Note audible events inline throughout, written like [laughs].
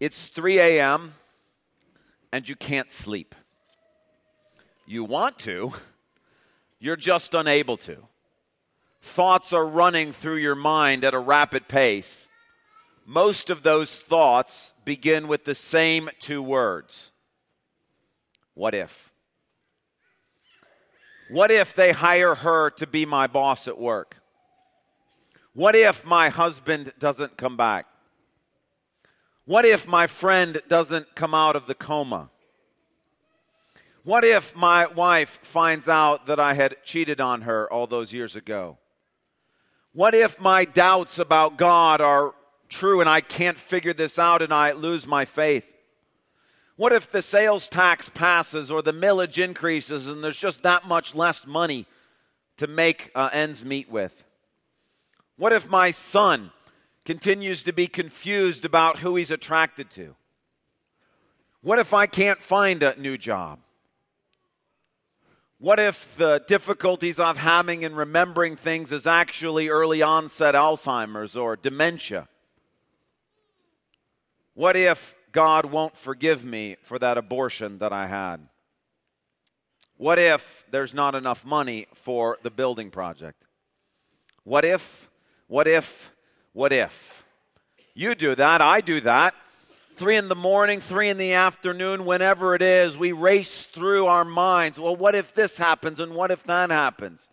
It's 3 a.m. and you can't sleep. You want to, you're just unable to. Thoughts are running through your mind at a rapid pace. Most of those thoughts begin with the same two words What if? What if they hire her to be my boss at work? What if my husband doesn't come back? What if my friend doesn't come out of the coma? What if my wife finds out that I had cheated on her all those years ago? What if my doubts about God are true and I can't figure this out and I lose my faith? What if the sales tax passes or the millage increases and there's just that much less money to make uh, ends meet with? What if my son continues to be confused about who he's attracted to? What if I can't find a new job? What if the difficulties I'm having in remembering things is actually early onset Alzheimer's or dementia? What if God won't forgive me for that abortion that I had? What if there's not enough money for the building project? What if, what if, what if? You do that, I do that. Three in the morning, three in the afternoon, whenever it is, we race through our minds. Well, what if this happens and what if that happens?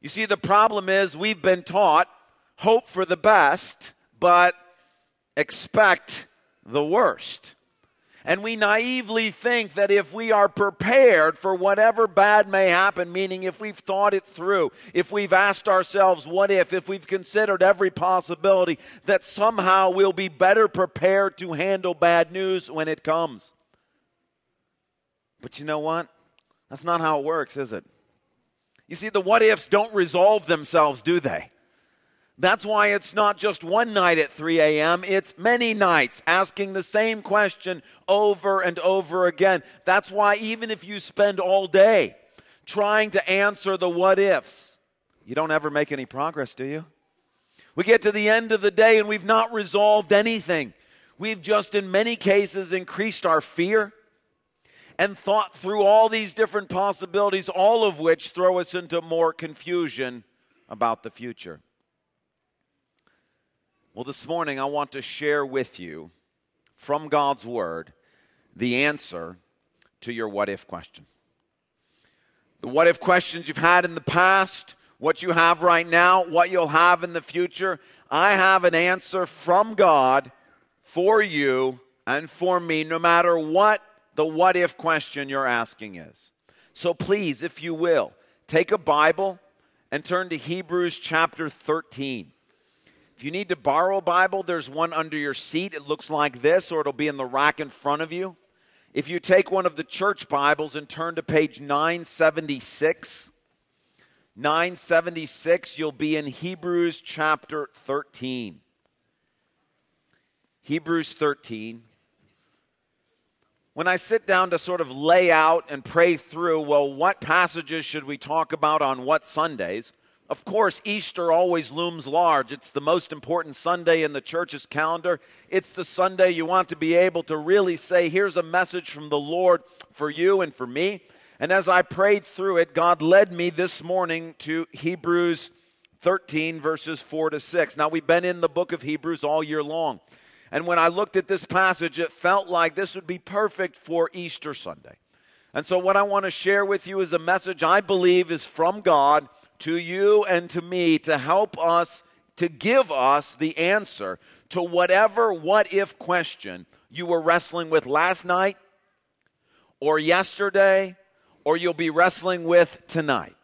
You see, the problem is we've been taught hope for the best, but expect the worst. And we naively think that if we are prepared for whatever bad may happen, meaning if we've thought it through, if we've asked ourselves, what if, if we've considered every possibility, that somehow we'll be better prepared to handle bad news when it comes. But you know what? That's not how it works, is it? You see, the what ifs don't resolve themselves, do they? That's why it's not just one night at 3 a.m., it's many nights asking the same question over and over again. That's why even if you spend all day trying to answer the what ifs, you don't ever make any progress, do you? We get to the end of the day and we've not resolved anything. We've just, in many cases, increased our fear and thought through all these different possibilities, all of which throw us into more confusion about the future. Well, this morning I want to share with you from God's Word the answer to your what if question. The what if questions you've had in the past, what you have right now, what you'll have in the future. I have an answer from God for you and for me, no matter what the what if question you're asking is. So please, if you will, take a Bible and turn to Hebrews chapter 13. If you need to borrow a Bible, there's one under your seat. It looks like this, or it'll be in the rack in front of you. If you take one of the church Bibles and turn to page 976, 976, you'll be in Hebrews chapter 13. Hebrews 13. When I sit down to sort of lay out and pray through, well, what passages should we talk about on what Sundays? Of course, Easter always looms large. It's the most important Sunday in the church's calendar. It's the Sunday you want to be able to really say, Here's a message from the Lord for you and for me. And as I prayed through it, God led me this morning to Hebrews 13, verses 4 to 6. Now, we've been in the book of Hebrews all year long. And when I looked at this passage, it felt like this would be perfect for Easter Sunday. And so, what I want to share with you is a message I believe is from God to you and to me to help us, to give us the answer to whatever what if question you were wrestling with last night or yesterday or you'll be wrestling with tonight.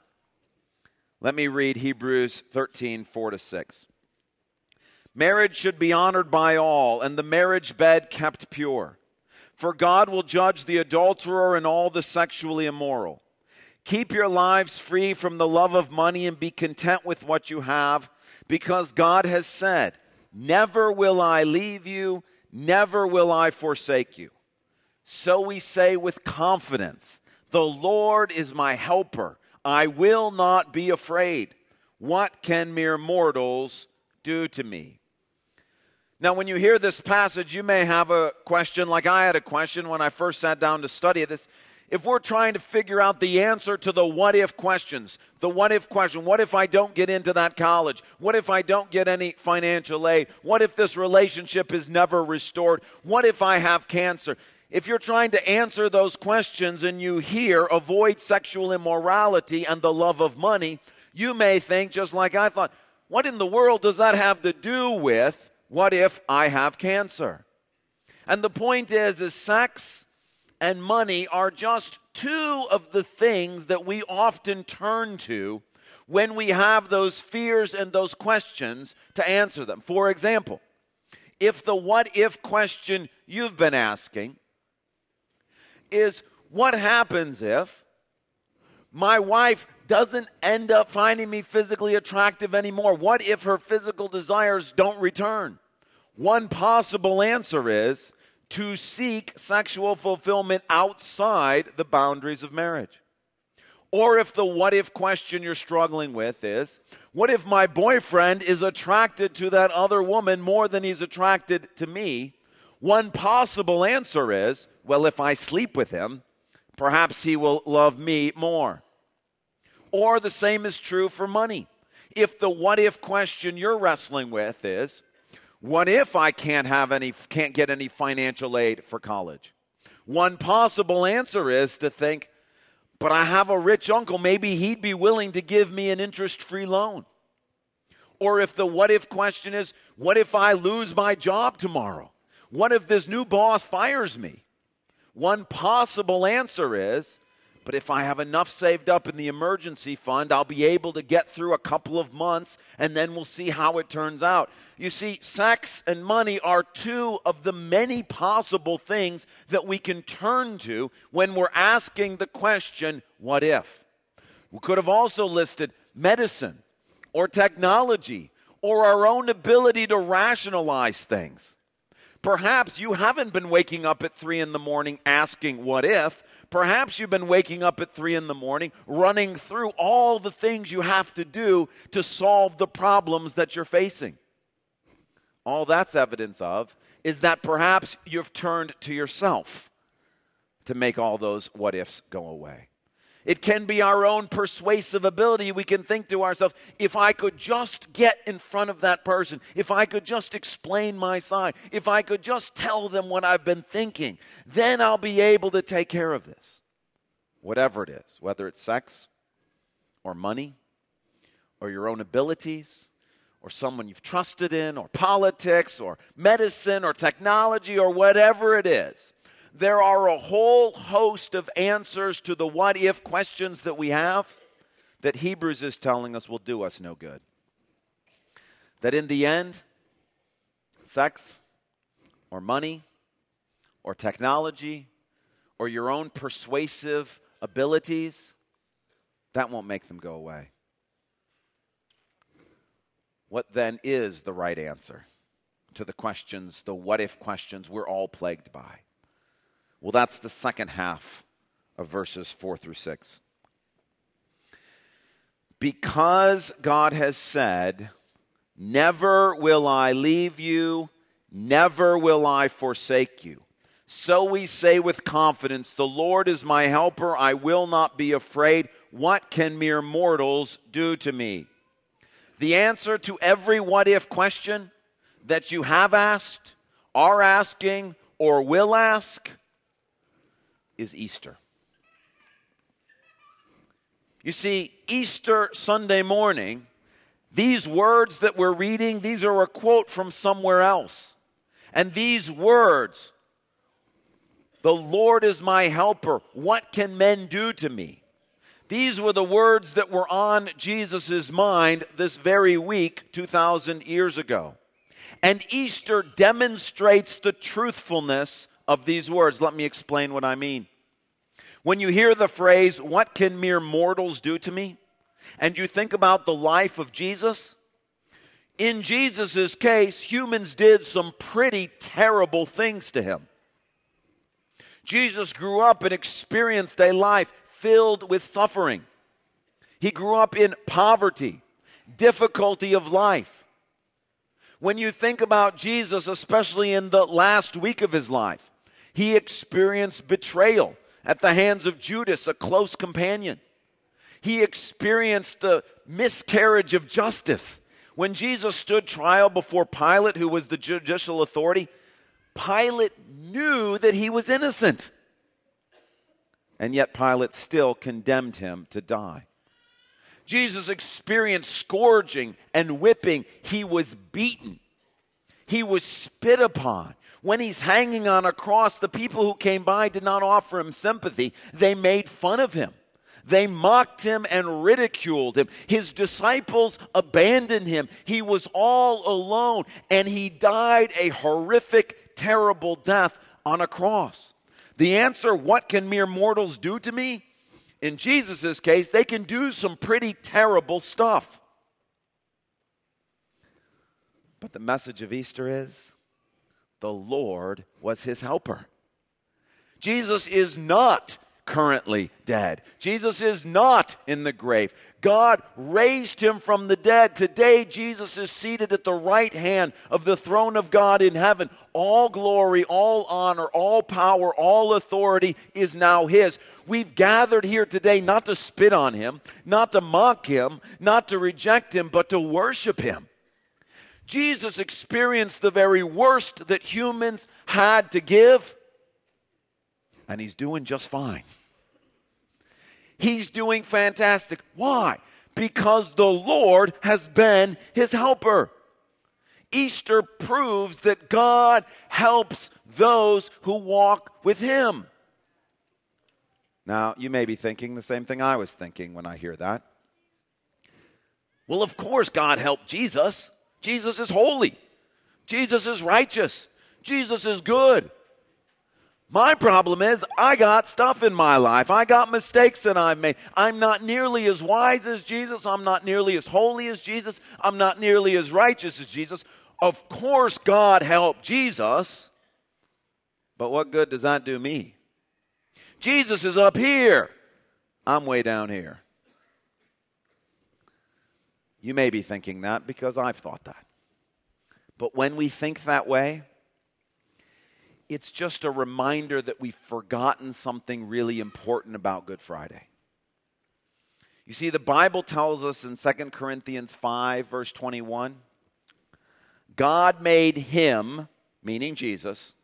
Let me read Hebrews 13, 4 to 6. Marriage should be honored by all, and the marriage bed kept pure. For God will judge the adulterer and all the sexually immoral. Keep your lives free from the love of money and be content with what you have, because God has said, Never will I leave you, never will I forsake you. So we say with confidence, The Lord is my helper. I will not be afraid. What can mere mortals do to me? Now, when you hear this passage, you may have a question, like I had a question when I first sat down to study this. If we're trying to figure out the answer to the what if questions, the what if question, what if I don't get into that college? What if I don't get any financial aid? What if this relationship is never restored? What if I have cancer? If you're trying to answer those questions and you hear avoid sexual immorality and the love of money, you may think, just like I thought, what in the world does that have to do with what if I have cancer? And the point is, is sex and money are just two of the things that we often turn to when we have those fears and those questions to answer them. For example, if the what if question you've been asking is what happens if my wife doesn't end up finding me physically attractive anymore? What if her physical desires don't return? One possible answer is to seek sexual fulfillment outside the boundaries of marriage. Or if the what if question you're struggling with is, what if my boyfriend is attracted to that other woman more than he's attracted to me? One possible answer is, well, if I sleep with him, perhaps he will love me more. Or the same is true for money. If the what if question you're wrestling with is, what if I can't have any can't get any financial aid for college? One possible answer is to think, but I have a rich uncle, maybe he'd be willing to give me an interest-free loan. Or if the what if question is, what if I lose my job tomorrow? What if this new boss fires me? One possible answer is, but if I have enough saved up in the emergency fund, I'll be able to get through a couple of months and then we'll see how it turns out. You see, sex and money are two of the many possible things that we can turn to when we're asking the question, what if? We could have also listed medicine or technology or our own ability to rationalize things. Perhaps you haven't been waking up at three in the morning asking, what if? Perhaps you've been waking up at three in the morning, running through all the things you have to do to solve the problems that you're facing. All that's evidence of is that perhaps you've turned to yourself to make all those what ifs go away. It can be our own persuasive ability. We can think to ourselves, if I could just get in front of that person, if I could just explain my side, if I could just tell them what I've been thinking, then I'll be able to take care of this. Whatever it is, whether it's sex or money or your own abilities or someone you've trusted in or politics or medicine or technology or whatever it is there are a whole host of answers to the what if questions that we have that Hebrews is telling us will do us no good. That in the end, sex or money or technology or your own persuasive abilities, that won't make them go away. What then is the right answer to the questions, the what if questions we're all plagued by? Well, that's the second half of verses 4 through 6. Because God has said, Never will I leave you, never will I forsake you. So we say with confidence, The Lord is my helper, I will not be afraid. What can mere mortals do to me? The answer to every what if question that you have asked, are asking, or will ask is Easter. You see, Easter Sunday morning, these words that we're reading, these are a quote from somewhere else. And these words, the Lord is my helper, what can men do to me? These were the words that were on Jesus' mind this very week, 2,000 years ago. And Easter demonstrates the truthfulness of these words. Let me explain what I mean. When you hear the phrase, What can mere mortals do to me? and you think about the life of Jesus, in Jesus' case, humans did some pretty terrible things to him. Jesus grew up and experienced a life filled with suffering. He grew up in poverty, difficulty of life. When you think about Jesus, especially in the last week of his life, he experienced betrayal at the hands of Judas, a close companion. He experienced the miscarriage of justice. When Jesus stood trial before Pilate, who was the judicial authority, Pilate knew that he was innocent. And yet Pilate still condemned him to die. Jesus experienced scourging and whipping. He was beaten. He was spit upon. When he's hanging on a cross, the people who came by did not offer him sympathy. They made fun of him. They mocked him and ridiculed him. His disciples abandoned him. He was all alone, and he died a horrific, terrible death on a cross. The answer, what can mere mortals do to me? In Jesus' case, they can do some pretty terrible stuff. But the message of Easter is the Lord was his helper. Jesus is not currently dead. Jesus is not in the grave. God raised him from the dead. Today, Jesus is seated at the right hand of the throne of God in heaven. All glory, all honor, all power, all authority is now his. We've gathered here today not to spit on him, not to mock him, not to reject him, but to worship him. Jesus experienced the very worst that humans had to give and he's doing just fine. He's doing fantastic. Why? Because the Lord has been his helper. Easter proves that God helps those who walk with him. Now, you may be thinking the same thing I was thinking when I hear that. Well, of course, God helped Jesus. Jesus is holy, Jesus is righteous, Jesus is good. My problem is, I got stuff in my life. I got mistakes that I've made. I'm not nearly as wise as Jesus. I'm not nearly as holy as Jesus. I'm not nearly as righteous as Jesus. Of course, God helped Jesus, but what good does that do me? Jesus is up here. I'm way down here. You may be thinking that because I've thought that. But when we think that way, it's just a reminder that we've forgotten something really important about Good Friday. You see, the Bible tells us in 2 Corinthians 5, verse 21, God made him, meaning Jesus,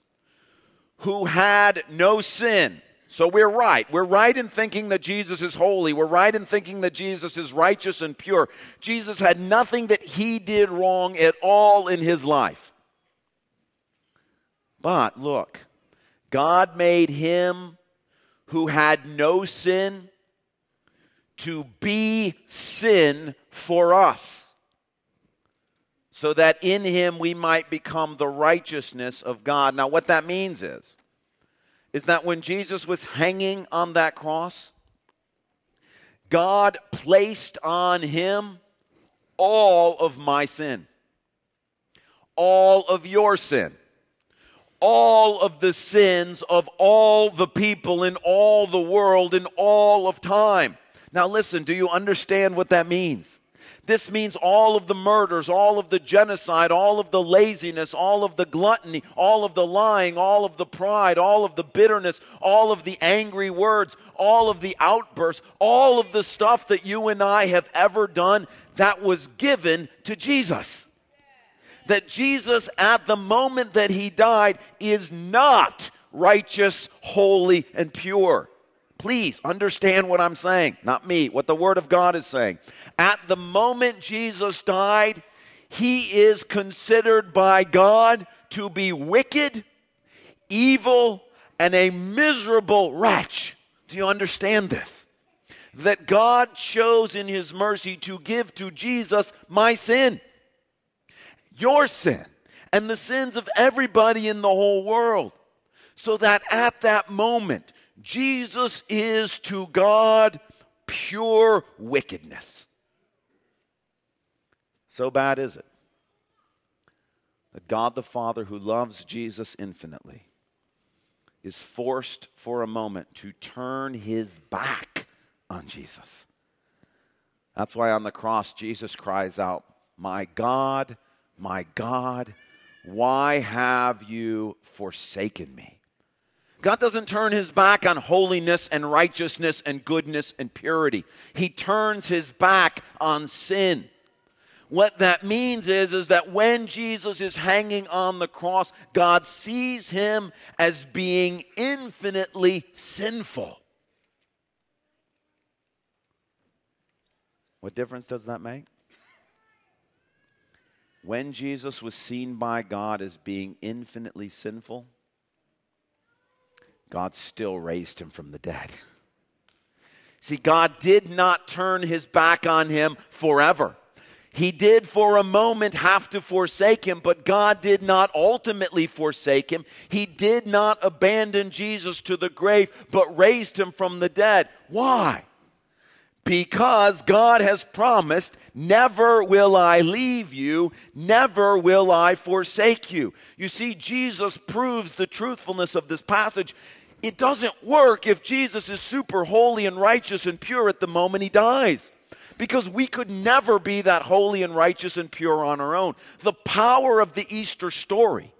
who had no sin. So we're right. We're right in thinking that Jesus is holy. We're right in thinking that Jesus is righteous and pure. Jesus had nothing that he did wrong at all in his life. But look, God made him who had no sin to be sin for us, so that in him we might become the righteousness of God. Now, what that means is, is that when Jesus was hanging on that cross, God placed on him all of my sin, all of your sin all of the sins of all the people in all the world in all of time. Now, listen, do you understand what that means? This means all of the murders, all of the genocide, all of the laziness, all of the gluttony, all of the lying, all of the pride, all of the bitterness, all of the angry words, all of the outbursts, all of the stuff that you and I have ever done that was given to Jesus that Jesus, at the moment that he died, is not righteous, holy, and pure. Please understand what I'm saying, not me, what the Word of God is saying. At the moment Jesus died, he is considered by God to be wicked, evil, and a miserable wretch. Do you understand this? That God chose in his mercy to give to Jesus my sin your sin and the sins of everybody in the whole world. So that at that moment, Jesus is to God pure wickedness. So bad is it that God the Father, who loves Jesus infinitely, is forced for a moment to turn his back on Jesus. That's why on the cross, Jesus cries out, My God, my God, why have you forsaken me? God doesn't turn his back on holiness and righteousness and goodness and purity. He turns his back on sin. What that means is, is that when Jesus is hanging on the cross, God sees him as being infinitely sinful. What difference does that make? When Jesus was seen by God as being infinitely sinful, God still raised him from the dead. [laughs] See, God did not turn his back on him forever. He did for a moment have to forsake him, but God did not ultimately forsake him. He did not abandon Jesus to the grave, but raised him from the dead. Why? Because God has promised, Never will I leave you, never will I forsake you. You see, Jesus proves the truthfulness of this passage it doesn't work if Jesus is super holy and righteous and pure at the moment he dies. Because we could never be that holy and righteous and pure on our own. The power of the Easter story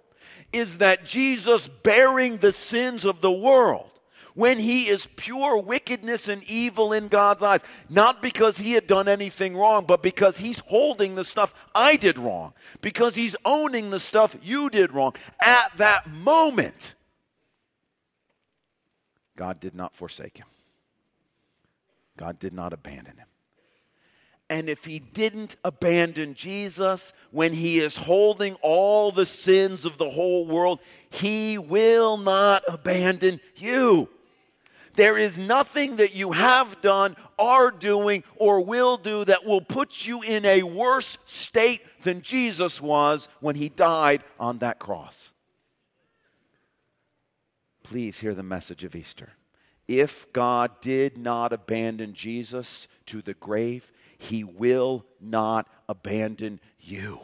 is that Jesus bearing the sins of the world when he is pure wickedness and evil in God's eyes. Not because he had done anything wrong, but because he's holding the stuff I did wrong. Because he's owning the stuff you did wrong. At that moment, God did not forsake him, God did not abandon him. And if he didn't abandon Jesus when he is holding all the sins of the whole world, he will not abandon you. There is nothing that you have done, are doing, or will do that will put you in a worse state than Jesus was when he died on that cross please hear the message of Easter. If God did not abandon Jesus to the grave, he will not abandon you.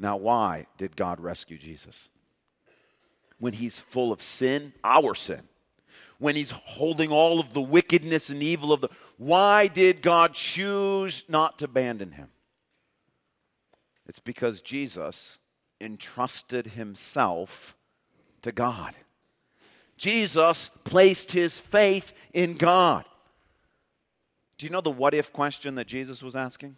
Now, why did God rescue Jesus? When he's full of sin, our sin, when he's holding all of the wickedness and evil of the. Why did God choose not to abandon him? It's because Jesus entrusted himself to God. Jesus placed his faith in God. Do you know the what if question that Jesus was asking?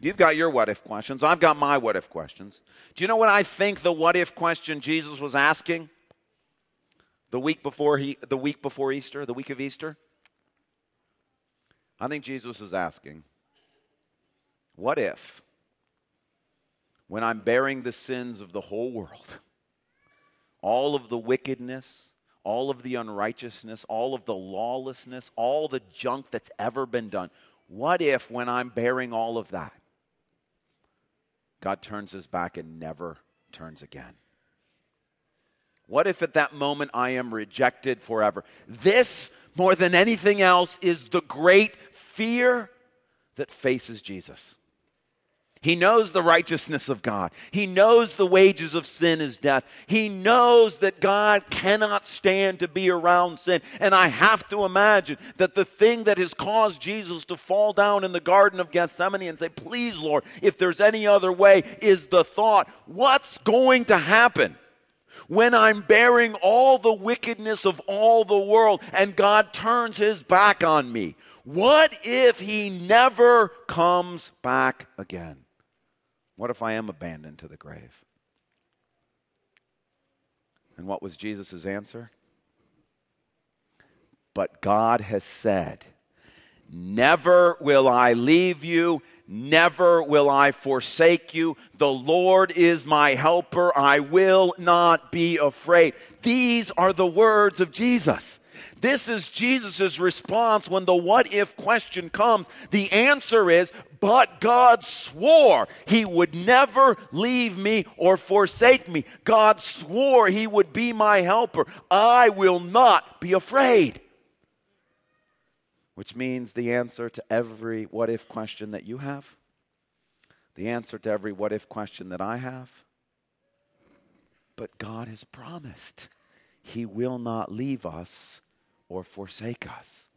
You've got your what if questions. I've got my what if questions. Do you know what I think the what if question Jesus was asking? The week before he the week before Easter, the week of Easter? I think Jesus was asking, what if when I'm bearing the sins of the whole world, [laughs] all of the wickedness, all of the unrighteousness, all of the lawlessness, all the junk that's ever been done. What if, when I'm bearing all of that, God turns his back and never turns again? What if at that moment I am rejected forever? This, more than anything else, is the great fear that faces Jesus. He knows the righteousness of God. He knows the wages of sin is death. He knows that God cannot stand to be around sin. And I have to imagine that the thing that has caused Jesus to fall down in the Garden of Gethsemane and say, Please, Lord, if there's any other way, is the thought, What's going to happen? when I'm bearing all the wickedness of all the world and God turns his back on me? What if he never comes back again? What if I am abandoned to the grave? And what was Jesus' answer? But God has said, Never will I leave you, never will I forsake you. The Lord is my helper, I will not be afraid. These are the words of Jesus. This is Jesus' response when the what if question comes. The answer is, but God swore he would never leave me or forsake me. God swore he would be my helper. I will not be afraid. Which means the answer to every what if question that you have, the answer to every what if question that I have. But God has promised he will not leave us or forsake us.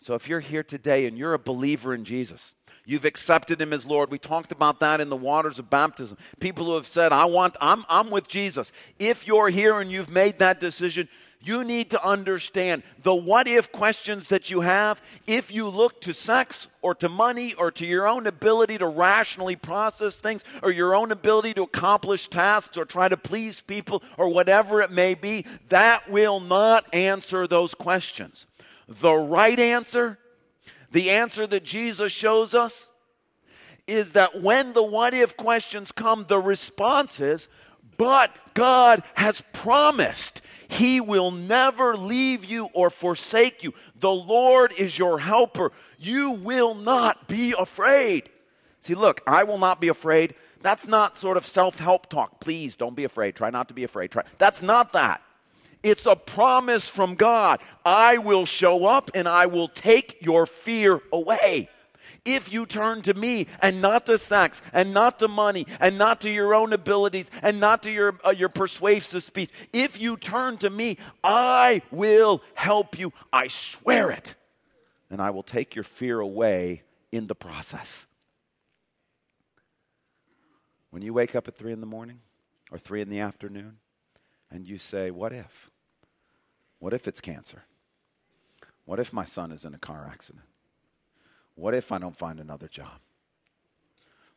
So if you're here today and you're a believer in Jesus, You've accepted him as Lord. We talked about that in the waters of baptism. People who have said, I want, I'm, I'm with Jesus. If you're here and you've made that decision, you need to understand the what if questions that you have. If you look to sex or to money or to your own ability to rationally process things or your own ability to accomplish tasks or try to please people or whatever it may be, that will not answer those questions. The right answer the answer that Jesus shows us is that when the what if questions come, the response is, but God has promised. He will never leave you or forsake you. The Lord is your helper. You will not be afraid. See, look, I will not be afraid. That's not sort of self help talk. Please don't be afraid. Try not to be afraid. Try. That's not that. It's a promise from God. I will show up and I will take your fear away. If you turn to me and not to sex and not to money and not to your own abilities and not to your, uh, your persuasive speech, if you turn to me, I will help you. I swear it. And I will take your fear away in the process. When you wake up at three in the morning or three in the afternoon and you say, What if? What if it's cancer? What if my son is in a car accident? What if I don't find another job?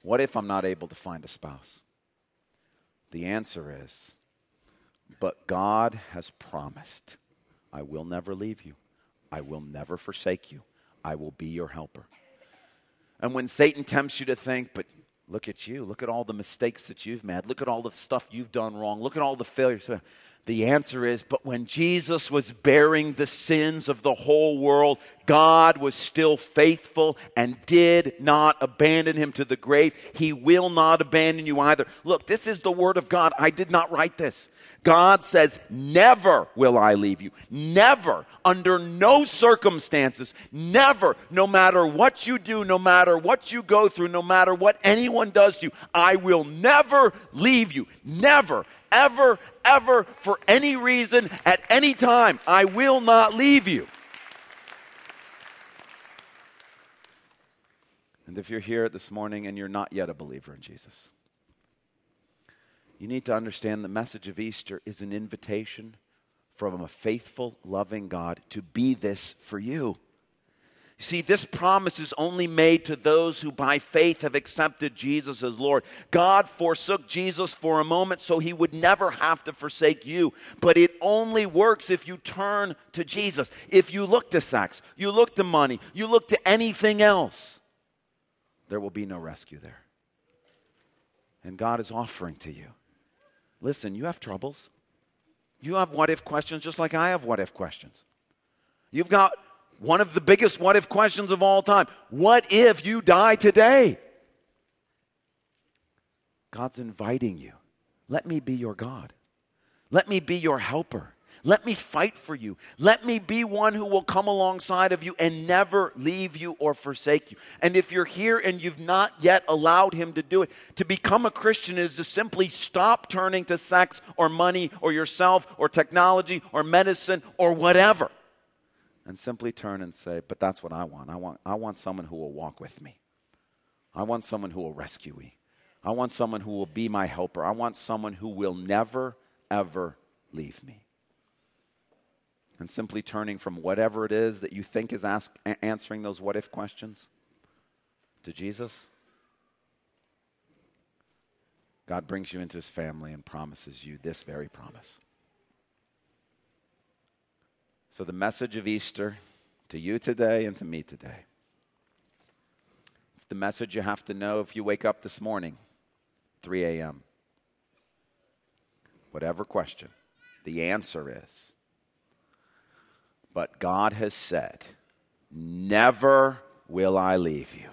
What if I'm not able to find a spouse? The answer is, but God has promised, I will never leave you. I will never forsake you. I will be your helper. And when Satan tempts you to think, but look at you, look at all the mistakes that you've made, look at all the stuff you've done wrong, look at all the failures. The answer is, but when Jesus was bearing the sins of the whole world, God was still faithful and did not abandon him to the grave. He will not abandon you either. Look, this is the word of God. I did not write this. God says, Never will I leave you. Never, under no circumstances, never, no matter what you do, no matter what you go through, no matter what anyone does to you, I will never leave you. Never, ever, ever, for any reason, at any time. I will not leave you. And if you're here this morning and you're not yet a believer in Jesus, you need to understand the message of Easter is an invitation from a faithful, loving God to be this for you. See, this promise is only made to those who by faith have accepted Jesus as Lord. God forsook Jesus for a moment so he would never have to forsake you. But it only works if you turn to Jesus. If you look to sex, you look to money, you look to anything else, there will be no rescue there. And God is offering to you listen, you have troubles. You have what if questions just like I have what if questions. You've got one of the biggest what if questions of all time. What if you die today? God's inviting you. Let me be your God. Let me be your helper. Let me fight for you. Let me be one who will come alongside of you and never leave you or forsake you. And if you're here and you've not yet allowed Him to do it, to become a Christian is to simply stop turning to sex or money or yourself or technology or medicine or whatever and simply turn and say, But that's what I want. I want, I want someone who will walk with me. I want someone who will rescue me. I want someone who will be my helper. I want someone who will never, ever leave me. And simply turning from whatever it is that you think is ask, answering those what if questions to Jesus. God brings you into his family and promises you this very promise. So, the message of Easter to you today and to me today. It's the message you have to know if you wake up this morning, 3 a.m. Whatever question, the answer is. But God has said, Never will I leave you,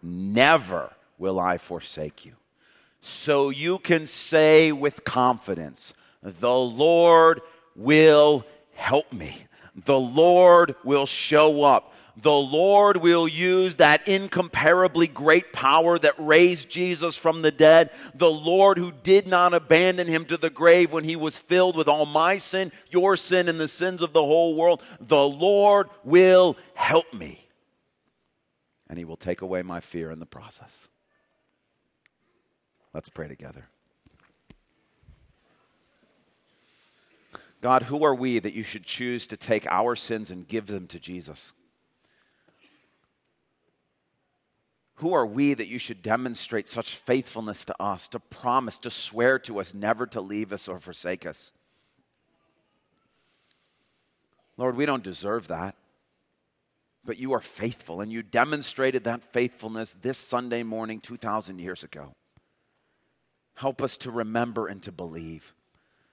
never will I forsake you. So you can say with confidence, The Lord will help me. The Lord will show up. the Lord will use that incomparably great power that raised Jesus from the dead. The Lord who did not abandon him to the grave when he was filled with all my sin, your sin, and the sins of the whole world. The Lord will help me. And he will take away my fear in the process. Let's pray together. God, who are we that you should choose to take our sins and give them to Jesus? Who are we that you should demonstrate such faithfulness to us, to promise, to swear to us never to leave us or forsake us? Lord, we don't deserve that, but you are faithful, and you demonstrated that faithfulness this Sunday morning 2,000 years ago. Help us to remember and to believe.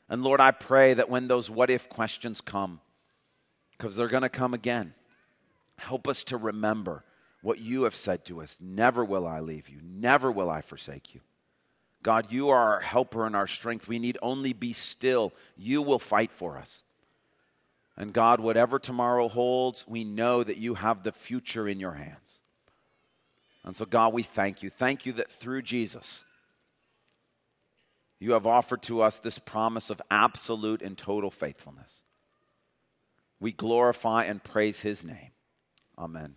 And Lord, I pray that when those what if questions come, because they're going to come again, help us to remember what you have said to us Never will I leave you, never will I forsake you. God, you are our helper and our strength. We need only be still. You will fight for us. And God, whatever tomorrow holds, we know that you have the future in your hands. And so, God, we thank you. Thank you that through Jesus, you have offered to us this promise of absolute and total faithfulness. We glorify and praise his name. Amen.